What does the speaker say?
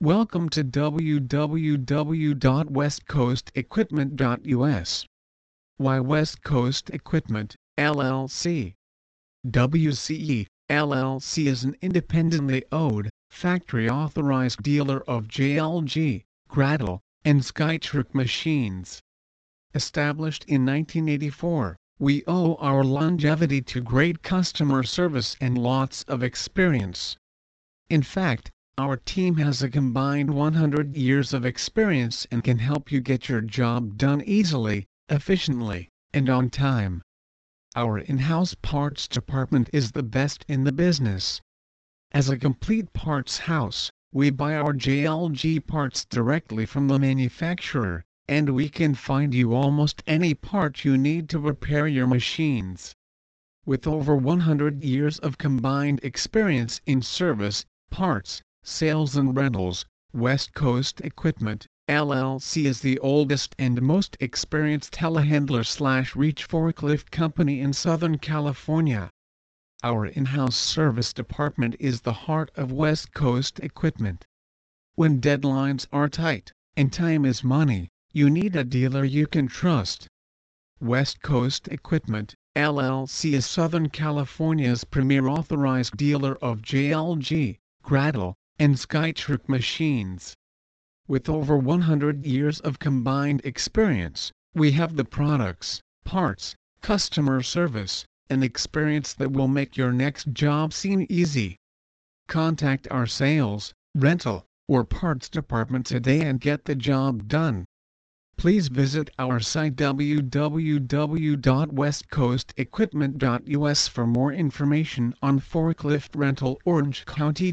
Welcome to www.westcoastequipment.us. Why West Coast Equipment, LLC? WCE, LLC is an independently owned, factory-authorized dealer of JLG, Gradall, and SkyTrak machines. Established in 1984, we owe our longevity to great customer service and lots of experience. In fact, our team has a combined 100 years of experience and can help you get your job done easily, efficiently, and on time. Our in-house parts department is the best in the business. As a complete parts house, we buy our JLG parts directly from the manufacturer, and we can find you almost any part you need to repair your machines. With over 100 years of combined experience in service, parts, sales and rentals, West Coast Equipment, LLC is the oldest and most experienced telehandler slash reach forklift company in Southern California. Our in-house service department is the heart of West Coast Equipment. When deadlines are tight, and time is money, you need a dealer you can trust. West Coast Equipment, LLC is Southern California's premier authorized dealer of JLG, Gradall, and SkyTrak machines. With over 100 years of combined experience, we have the products, parts, customer service, and experience that will make your next job seem easy. Contact our sales, rental, or parts department today and get the job done. Please visit our site www.westcoastequipment.us for more information on forklift rental Orange County